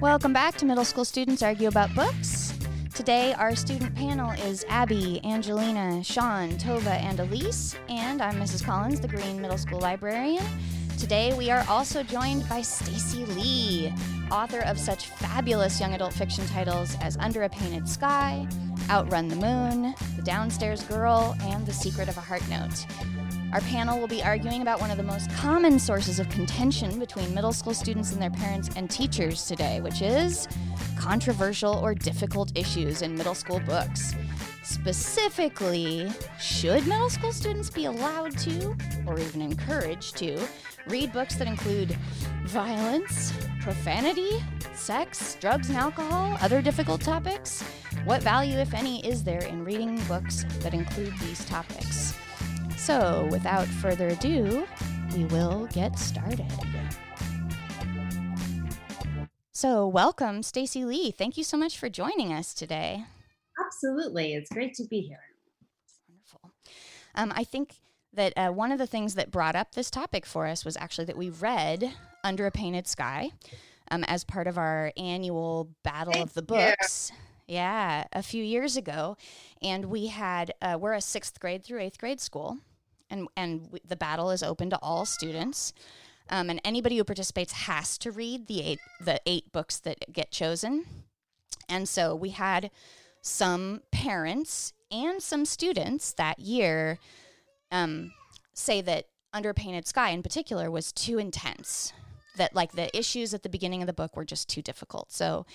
Welcome back to Middle School Students Argue About Books. Today, our student panel is Abby, Angelina, Sean, Tova, and Elise, and I'm Mrs. Collins, the Green Middle School Librarian. Today, we are also joined by Stacey Lee, author of such fabulous young adult fiction titles as Under a Painted Sky, Outrun the Moon, The Downstairs Girl, and The Secret of a Heart Note. Our panel will be arguing about one of the most common sources of contention between middle school students and their parents and teachers today, which is controversial or difficult issues in middle school books. Specifically, should middle school students be allowed to, or even encouraged to, read books that include violence, profanity, sex, drugs, and alcohol, other difficult topics? What value, if any, is there in reading books that include these topics? So, without further ado, we will get started. So, welcome, Stacey Lee. Thank you so much for joining us today. Absolutely. It's great to be here. Wonderful. Um, I think that uh, one of the things that brought up this topic for us was actually that we read Under a Painted Sky um, as part of our annual Battle Thank of the Books. You. Yeah, a few years ago. And we had, uh, we're a sixth grade through eighth grade school and and w- the battle is open to all students. Um, and anybody who participates has to read the eight the eight books that get chosen. And so we had some parents and some students that year um, say that Under Painted Sky in particular was too intense. That like the issues at the beginning of the book were just too difficult. So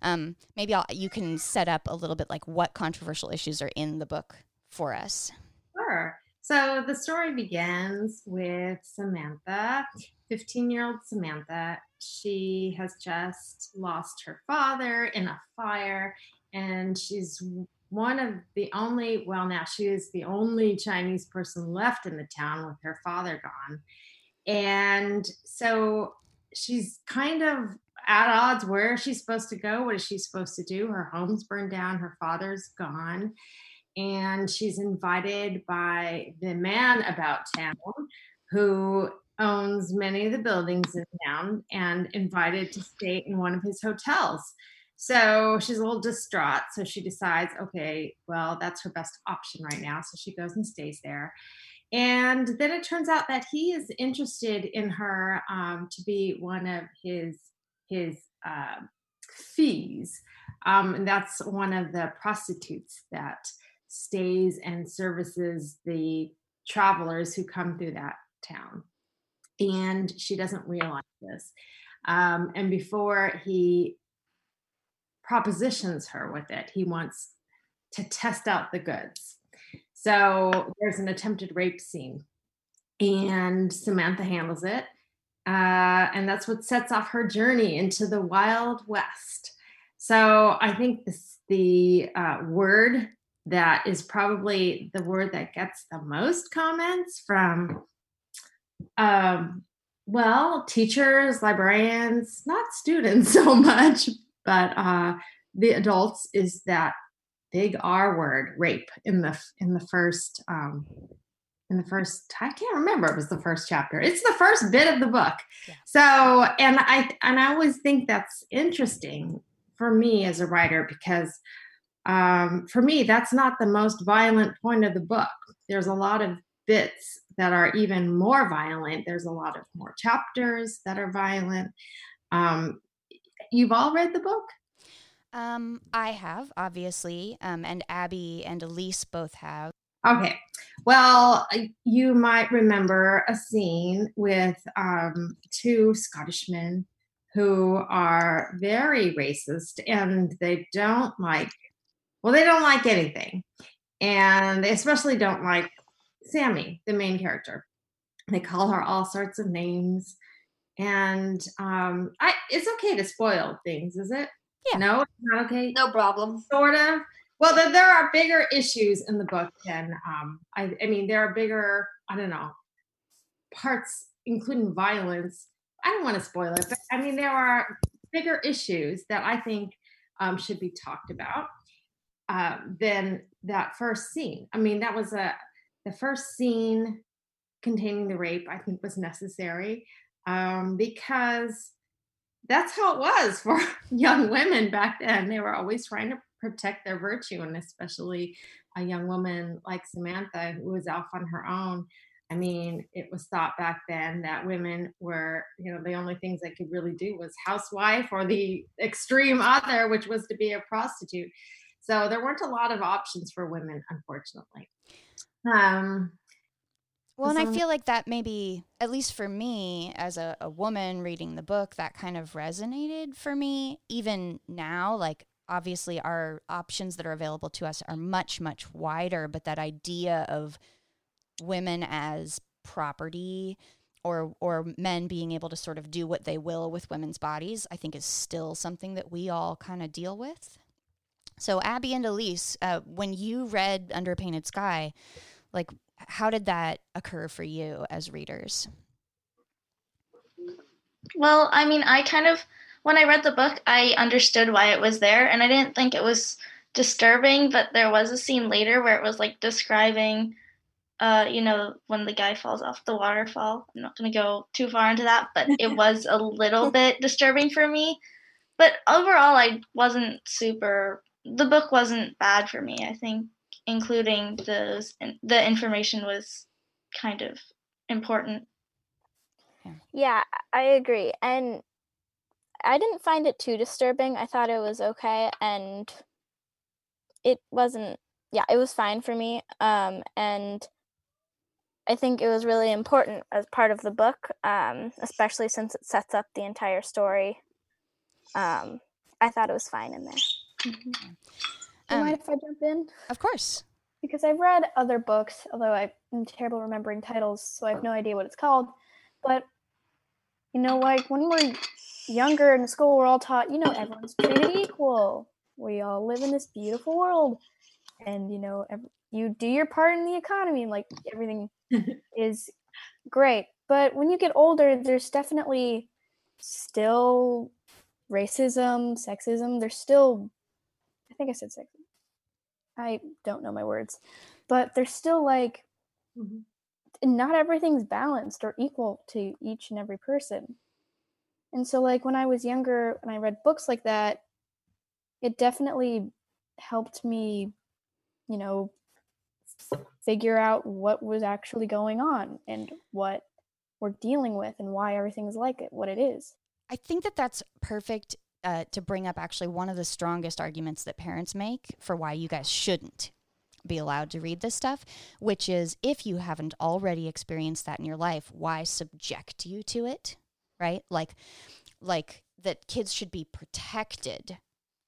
um, maybe I'll, you can set up a little bit like what controversial issues are in the book for us. Sure. So the story begins with Samantha, 15 year old Samantha. She has just lost her father in a fire, and she's one of the only, well, now she is the only Chinese person left in the town with her father gone. And so she's kind of at odds Where is she supposed to go. What is she supposed to do? Her home's burned down, her father's gone and she's invited by the man about town who owns many of the buildings in town and invited to stay in one of his hotels. So she's a little distraught. So she decides, okay, well, that's her best option right now. So she goes and stays there. And then it turns out that he is interested in her um, to be one of his his uh, fees. Um, and that's one of the prostitutes that stays and services the travelers who come through that town. And she doesn't realize this. Um, and before he propositions her with it, he wants to test out the goods. So there's an attempted rape scene, and Samantha handles it. Uh, and that's what sets off her journey into the Wild West. So I think this, the uh, word that is probably the word that gets the most comments from um, well teachers librarians not students so much but uh, the adults is that big r word rape in the in the first um, in the first i can't remember it was the first chapter it's the first bit of the book yeah. so and i and i always think that's interesting for me as a writer because um, for me, that's not the most violent point of the book. There's a lot of bits that are even more violent. There's a lot of more chapters that are violent. Um, you've all read the book? Um, I have, obviously, um, and Abby and Elise both have. Okay. Well, you might remember a scene with um, two Scottish men who are very racist and they don't like well, they don't like anything. And they especially don't like Sammy, the main character. They call her all sorts of names. And um, I, it's okay to spoil things, is it? Yeah. No, it's not okay. No problem. Sort of. Well, there, there are bigger issues in the book than um, I, I mean, there are bigger, I don't know, parts, including violence. I don't want to spoil it, but I mean, there are bigger issues that I think um, should be talked about uh, than that first scene. I mean, that was a the first scene containing the rape. I think was necessary um, because that's how it was for young women back then. They were always trying to protect their virtue, and especially a young woman like Samantha who was off on her own. I mean, it was thought back then that women were, you know, the only things they could really do was housewife or the extreme other, which was to be a prostitute. So there weren't a lot of options for women, unfortunately. Um, well, and I feel like that maybe, at least for me as a, a woman reading the book, that kind of resonated for me. Even now, like obviously our options that are available to us are much, much wider, but that idea of women as property or or men being able to sort of do what they will with women's bodies, I think is still something that we all kind of deal with. So Abby and Elise, uh, when you read Under a Painted Sky, like how did that occur for you as readers? Well, I mean, I kind of when I read the book, I understood why it was there, and I didn't think it was disturbing. But there was a scene later where it was like describing, uh, you know, when the guy falls off the waterfall. I'm not going to go too far into that, but it was a little bit disturbing for me. But overall, I wasn't super. The book wasn't bad for me. I think including those the information was kind of important. Yeah, I agree. And I didn't find it too disturbing. I thought it was okay and it wasn't yeah, it was fine for me. Um and I think it was really important as part of the book, um, especially since it sets up the entire story. Um, I thought it was fine in there. Mm-hmm. Do you um, mind if I jump in? Of course. Because I've read other books, although I'm terrible remembering titles, so I have no idea what it's called. But you know, like when we're younger in school, we're all taught, you know, everyone's treated equal. We all live in this beautiful world, and you know, every, you do your part in the economy, and like everything is great. But when you get older, there's definitely still racism, sexism. There's still, I think I said sexism. I don't know my words, but there's still like, mm-hmm. not everything's balanced or equal to each and every person. And so, like, when I was younger and I read books like that, it definitely helped me, you know, figure out what was actually going on and what we're dealing with and why everything's like it, what it is. I think that that's perfect uh, to bring up actually one of the strongest arguments that parents make for why you guys shouldn't be allowed to read this stuff, which is if you haven't already experienced that in your life, why subject you to it? Right? Like, like that kids should be protected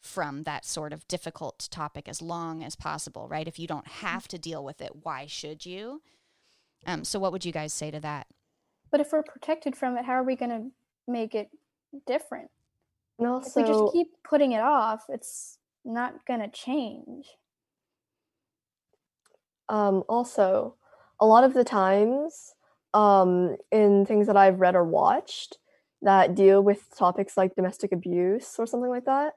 from that sort of difficult topic as long as possible, right? If you don't have to deal with it, why should you? Um, so, what would you guys say to that? But if we're protected from it, how are we going to make it different? And also, if we just keep putting it off, it's not going to change. Um, also, a lot of the times um, in things that I've read or watched that deal with topics like domestic abuse or something like that,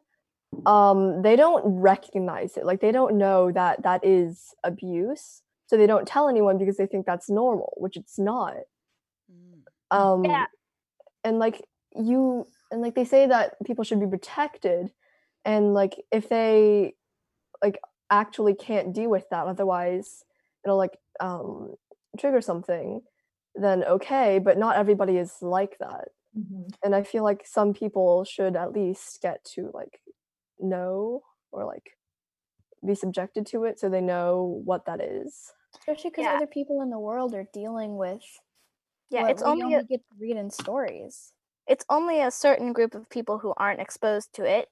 um, they don't recognize it. Like they don't know that that is abuse, so they don't tell anyone because they think that's normal, which it's not. Mm. Um, yeah. And like you and like they say that people should be protected and like if they like actually can't deal with that otherwise it'll like um trigger something then okay but not everybody is like that mm-hmm. and i feel like some people should at least get to like know or like be subjected to it so they know what that is especially because yeah. other people in the world are dealing with yeah it's only, only a- get to read in stories it's only a certain group of people who aren't exposed to it.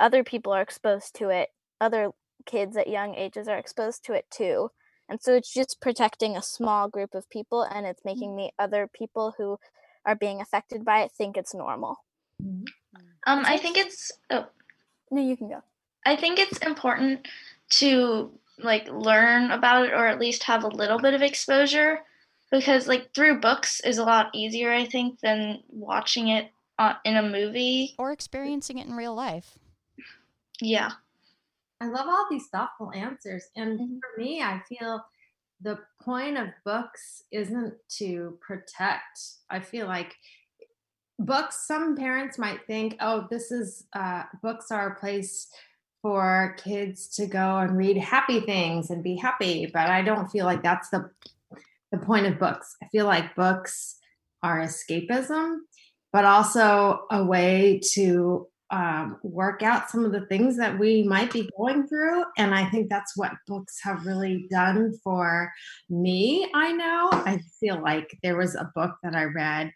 Other people are exposed to it. Other kids at young ages are exposed to it too. And so it's just protecting a small group of people and it's making the other people who are being affected by it think it's normal. Mm-hmm. Um, I think it's oh no, you can go. I think it's important to like learn about it or at least have a little bit of exposure because like through books is a lot easier i think than watching it uh, in a movie or experiencing it in real life yeah i love all these thoughtful answers and mm-hmm. for me i feel the point of books isn't to protect i feel like books, some parents might think, oh, this is uh, books are a place for kids to go and read happy things and be happy. But I don't feel like that's the the point of books. I feel like books are escapism, but also a way to um, work out some of the things that we might be going through. And I think that's what books have really done for me. I know I feel like there was a book that I read,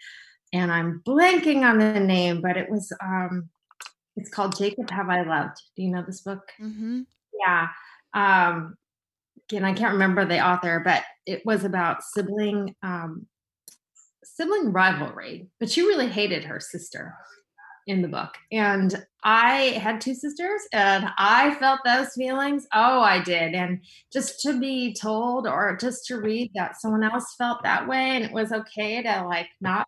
and I'm blanking on the name, but it was um, it's called Jacob Have I Loved. Do you know this book? Mm-hmm. Yeah. Um, again, I can't remember the author, but it was about sibling um, sibling rivalry. But she really hated her sister in the book. And I had two sisters and I felt those feelings. Oh, I did. And just to be told or just to read that someone else felt that way and it was okay to like not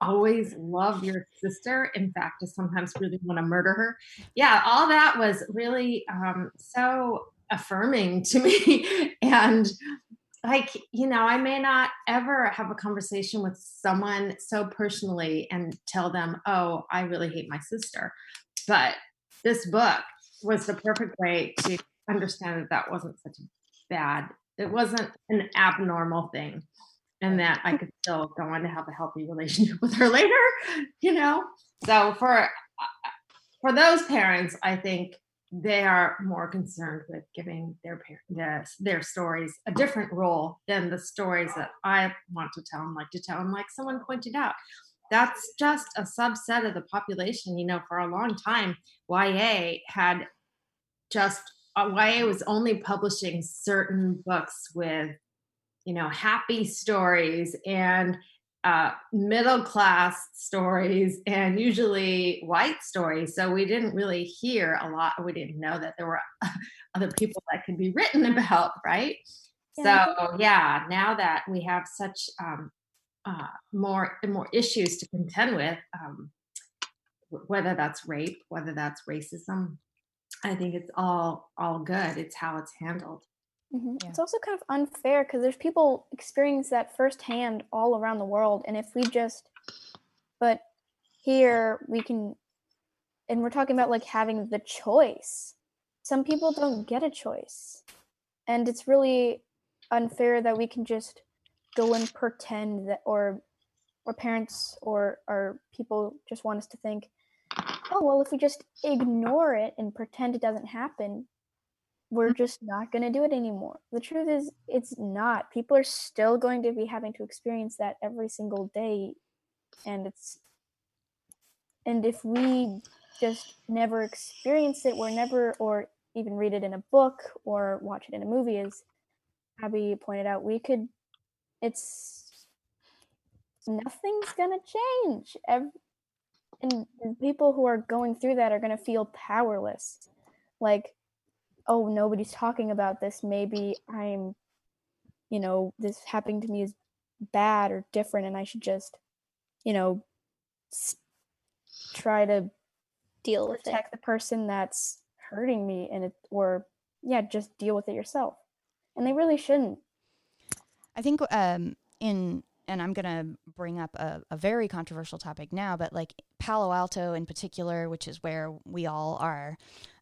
always love your sister. In fact, to sometimes really want to murder her. Yeah, all that was really um, so affirming to me. and like you know i may not ever have a conversation with someone so personally and tell them oh i really hate my sister but this book was the perfect way to understand that that wasn't such a bad it wasn't an abnormal thing and that i could still go on to have a healthy relationship with her later you know so for uh, for those parents i think they are more concerned with giving their parents their stories a different role than the stories that I want to tell and like to tell. And like someone pointed out, that's just a subset of the population. You know, for a long time, YA had just uh, YA was only publishing certain books with, you know, happy stories and uh, middle class stories and usually white stories. So we didn't really hear a lot. We didn't know that there were other people that could be written about, right? Yeah. So yeah, now that we have such um, uh, more more issues to contend with, um, whether that's rape, whether that's racism, I think it's all all good. It's how it's handled. Mm-hmm. Yeah. It's also kind of unfair because there's people experience that firsthand all around the world, and if we just, but here we can, and we're talking about like having the choice. Some people don't get a choice, and it's really unfair that we can just go and pretend that, or, or parents or or people just want us to think, oh well, if we just ignore it and pretend it doesn't happen, we're mm-hmm. just not going to do it anymore. The truth is, it's not. People are still going to be having to experience that every single day. And it's, and if we just never experience it, we're never, or even read it in a book or watch it in a movie, as Abby pointed out, we could, it's, nothing's going to change. Every, and, and people who are going through that are going to feel powerless. Like, oh nobody's talking about this. Maybe i'm you know this happening to me is bad or different and i should just you know try to deal with protect it. the person that's hurting me and it or yeah just deal with it yourself. And they really shouldn't. I think um in and i'm going to bring up a, a very controversial topic now but like palo alto in particular which is where we all are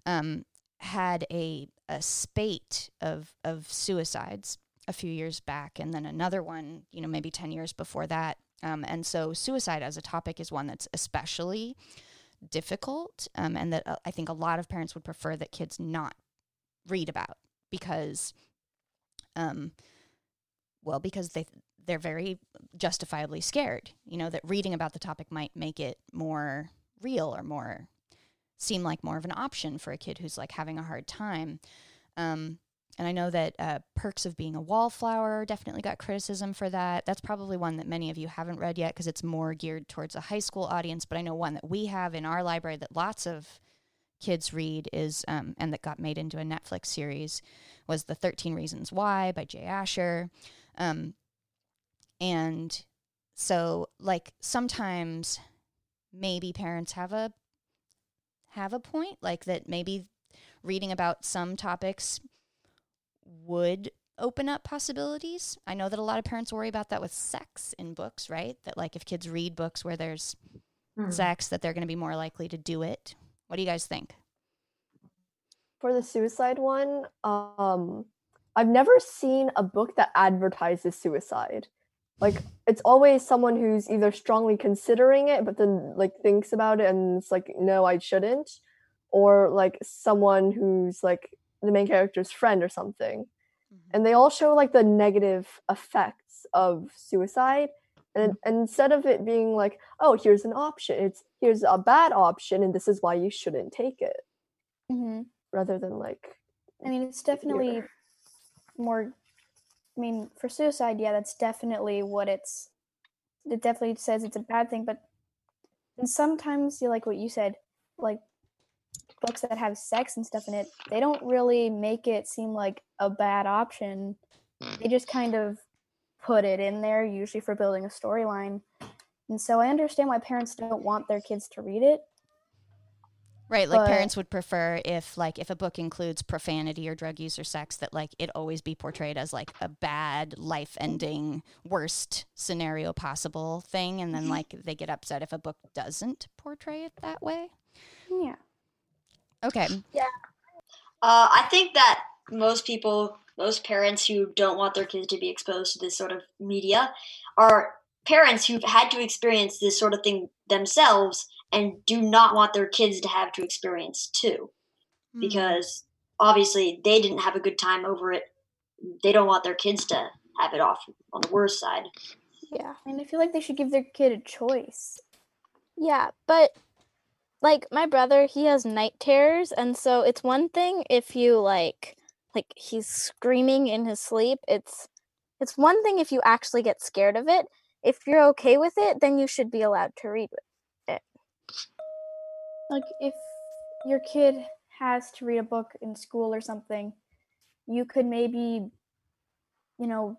um, had a a spate of of suicides a few years back, and then another one, you know, maybe ten years before that. Um, and so, suicide as a topic is one that's especially difficult, um, and that uh, I think a lot of parents would prefer that kids not read about because, um, well, because they they're very justifiably scared. You know that reading about the topic might make it more real or more seem like more of an option for a kid who's like having a hard time. Um, and I know that uh, Perks of Being a Wallflower definitely got criticism for that. That's probably one that many of you haven't read yet because it's more geared towards a high school audience. But I know one that we have in our library that lots of kids read is, um, and that got made into a Netflix series, was The 13 Reasons Why by Jay Asher. Um, and so, like, sometimes maybe parents have a have a point, like that maybe reading about some topics would open up possibilities. I know that a lot of parents worry about that with sex in books, right? That like if kids read books where there's mm. sex, that they're going to be more likely to do it. What do you guys think? For the suicide one, um, I've never seen a book that advertises suicide. Like it's always someone who's either strongly considering it but then like thinks about it and it's like no, I shouldn't or like someone who's like the main character's friend or something. Mm-hmm. And they all show like the negative effects of suicide and, mm-hmm. and instead of it being like, oh, here's an option, it's here's a bad option and this is why you shouldn't take it. Mm-hmm. Rather than like I mean, it's definitely more I mean, for suicide, yeah, that's definitely what it's. It definitely says it's a bad thing, but and sometimes you like what you said, like books that have sex and stuff in it, they don't really make it seem like a bad option. Hmm. They just kind of put it in there, usually for building a storyline. And so I understand why parents don't want their kids to read it, Right, like but, parents would prefer if like if a book includes profanity or drug use or sex that like it always be portrayed as like a bad life-ending worst scenario possible thing and then mm-hmm. like they get upset if a book doesn't portray it that way. Yeah. Okay. Yeah. Uh, I think that most people, most parents who don't want their kids to be exposed to this sort of media are parents who've had to experience this sort of thing themselves and do not want their kids to have to experience too. Mm. because obviously they didn't have a good time over it. They don't want their kids to have it off on the worst side. Yeah I and i feel like they should give their kid a choice. Yeah but like my brother he has night terrors and so it's one thing if you like like he's screaming in his sleep. It's it's one thing if you actually get scared of it. If you're okay with it then you should be allowed to read like if your kid has to read a book in school or something, you could maybe, you know,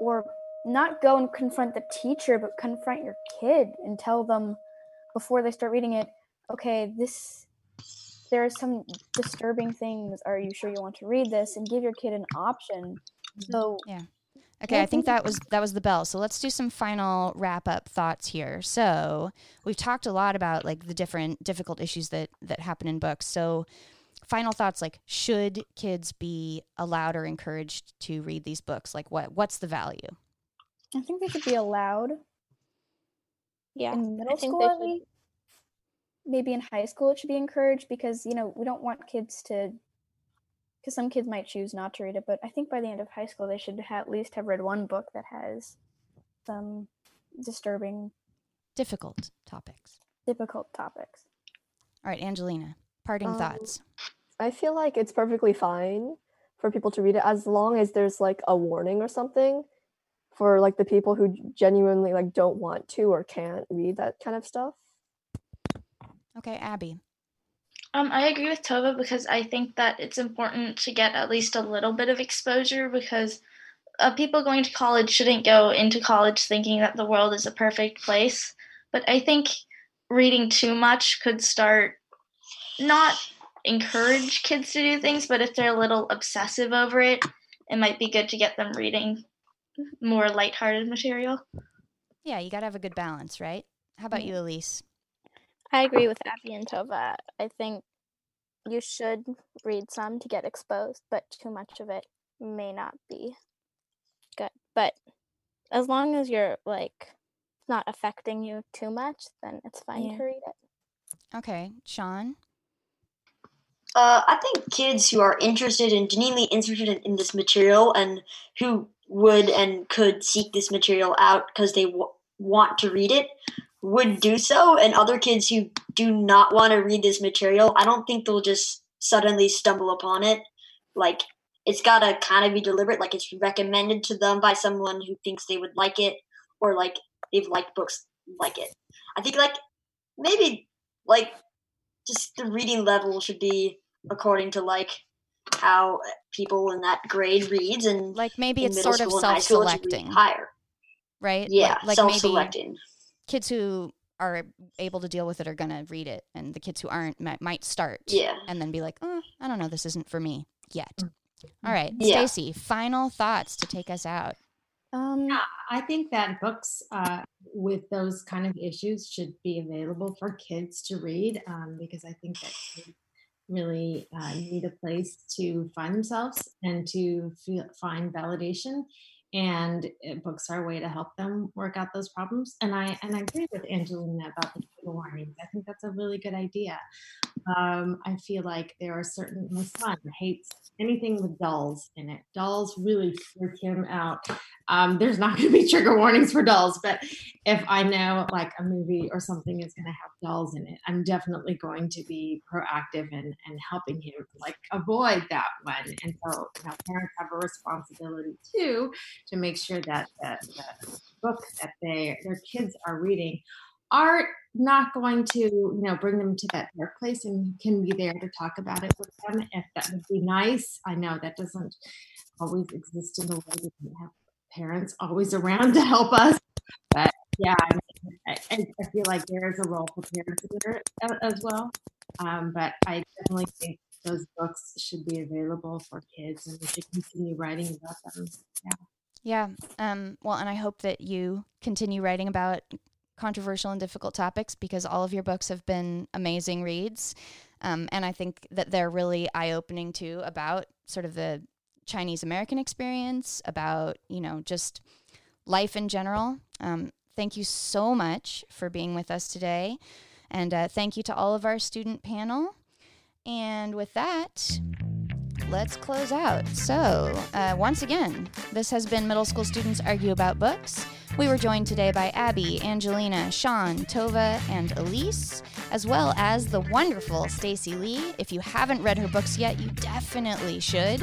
or not go and confront the teacher, but confront your kid and tell them before they start reading it, okay, this there are some disturbing things. Are you sure you want to read this? And give your kid an option. So yeah. Okay, I think that was that was the bell. So let's do some final wrap up thoughts here. So we've talked a lot about like the different difficult issues that that happen in books. So final thoughts like should kids be allowed or encouraged to read these books? Like what what's the value? I think they should be allowed. Yeah. In middle school, maybe in high school it should be encouraged because you know we don't want kids to because some kids might choose not to read it, but I think by the end of high school they should ha- at least have read one book that has some disturbing, difficult topics. Difficult topics. All right, Angelina, parting um, thoughts. I feel like it's perfectly fine for people to read it as long as there's like a warning or something for like the people who genuinely like don't want to or can't read that kind of stuff. Okay, Abby. Um, I agree with Tova because I think that it's important to get at least a little bit of exposure because uh, people going to college shouldn't go into college thinking that the world is a perfect place. But I think reading too much could start not encourage kids to do things, but if they're a little obsessive over it, it might be good to get them reading more lighthearted material. Yeah, you got to have a good balance, right? How about you, Elise? I agree with Abby and Tova. I think you should read some to get exposed, but too much of it may not be good. But as long as you're like not affecting you too much, then it's fine yeah. to read it. Okay, Sean. Uh, I think kids who are interested and genuinely interested in, in, this material and who would and could seek this material out because they w- want to read it would do so, and other kids who do not want to read this material, I don't think they'll just suddenly stumble upon it. Like, it's got to kind of be deliberate, like, it's recommended to them by someone who thinks they would like it, or like they've liked books like it. I think, like, maybe, like, just the reading level should be according to, like, how people in that grade reads and like maybe it's sort of self-selecting higher right yeah like, like self-selecting maybe kids who are able to deal with it are going to read it and the kids who aren't might, might start yeah and then be like oh i don't know this isn't for me yet mm. all right yeah. stacey final thoughts to take us out um I think that books uh, with those kind of issues should be available for kids to read um, because I think that kids really uh, need a place to find themselves and to feel, find validation and uh, books are a way to help them work out those problems. And I and I agree with Angelina about the warnings. I think that's a really good idea. Um, I feel like there are certain my son hates anything with dolls in it. Dolls really freak him out. Um, there's not going to be trigger warnings for dolls, but if I know like a movie or something is going to have dolls in it, I'm definitely going to be proactive and and helping him like avoid that one. And so, you know, parents have a responsibility too to make sure that the, the book that they their kids are reading are not going to you know bring them to that dark place and can be there to talk about it with them. If that would be nice i know that doesn't always exist in the world we don't have parents always around to help us but yeah i, mean, I, I feel like there is a role for parents there as well. Um, but i definitely think those books should be available for kids and we should continue writing about them. Yeah yeah. Um, well, and I hope that you continue writing about controversial and difficult topics because all of your books have been amazing reads. Um, and I think that they're really eye opening too about sort of the Chinese American experience, about, you know, just life in general. Um, thank you so much for being with us today. And uh, thank you to all of our student panel. And with that, let's close out. So, uh, once again, this has been Middle School Students Argue About Books. We were joined today by Abby, Angelina, Sean, Tova, and Elise, as well as the wonderful Stacey Lee. If you haven't read her books yet, you definitely should.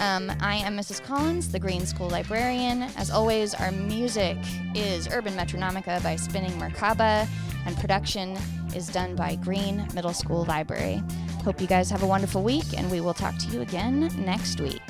Um, I am Mrs. Collins, the Green School Librarian. As always, our music is Urban Metronomica by Spinning Merkaba, and production is done by Green Middle School Library. Hope you guys have a wonderful week, and we will talk to you again next week.